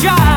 shot.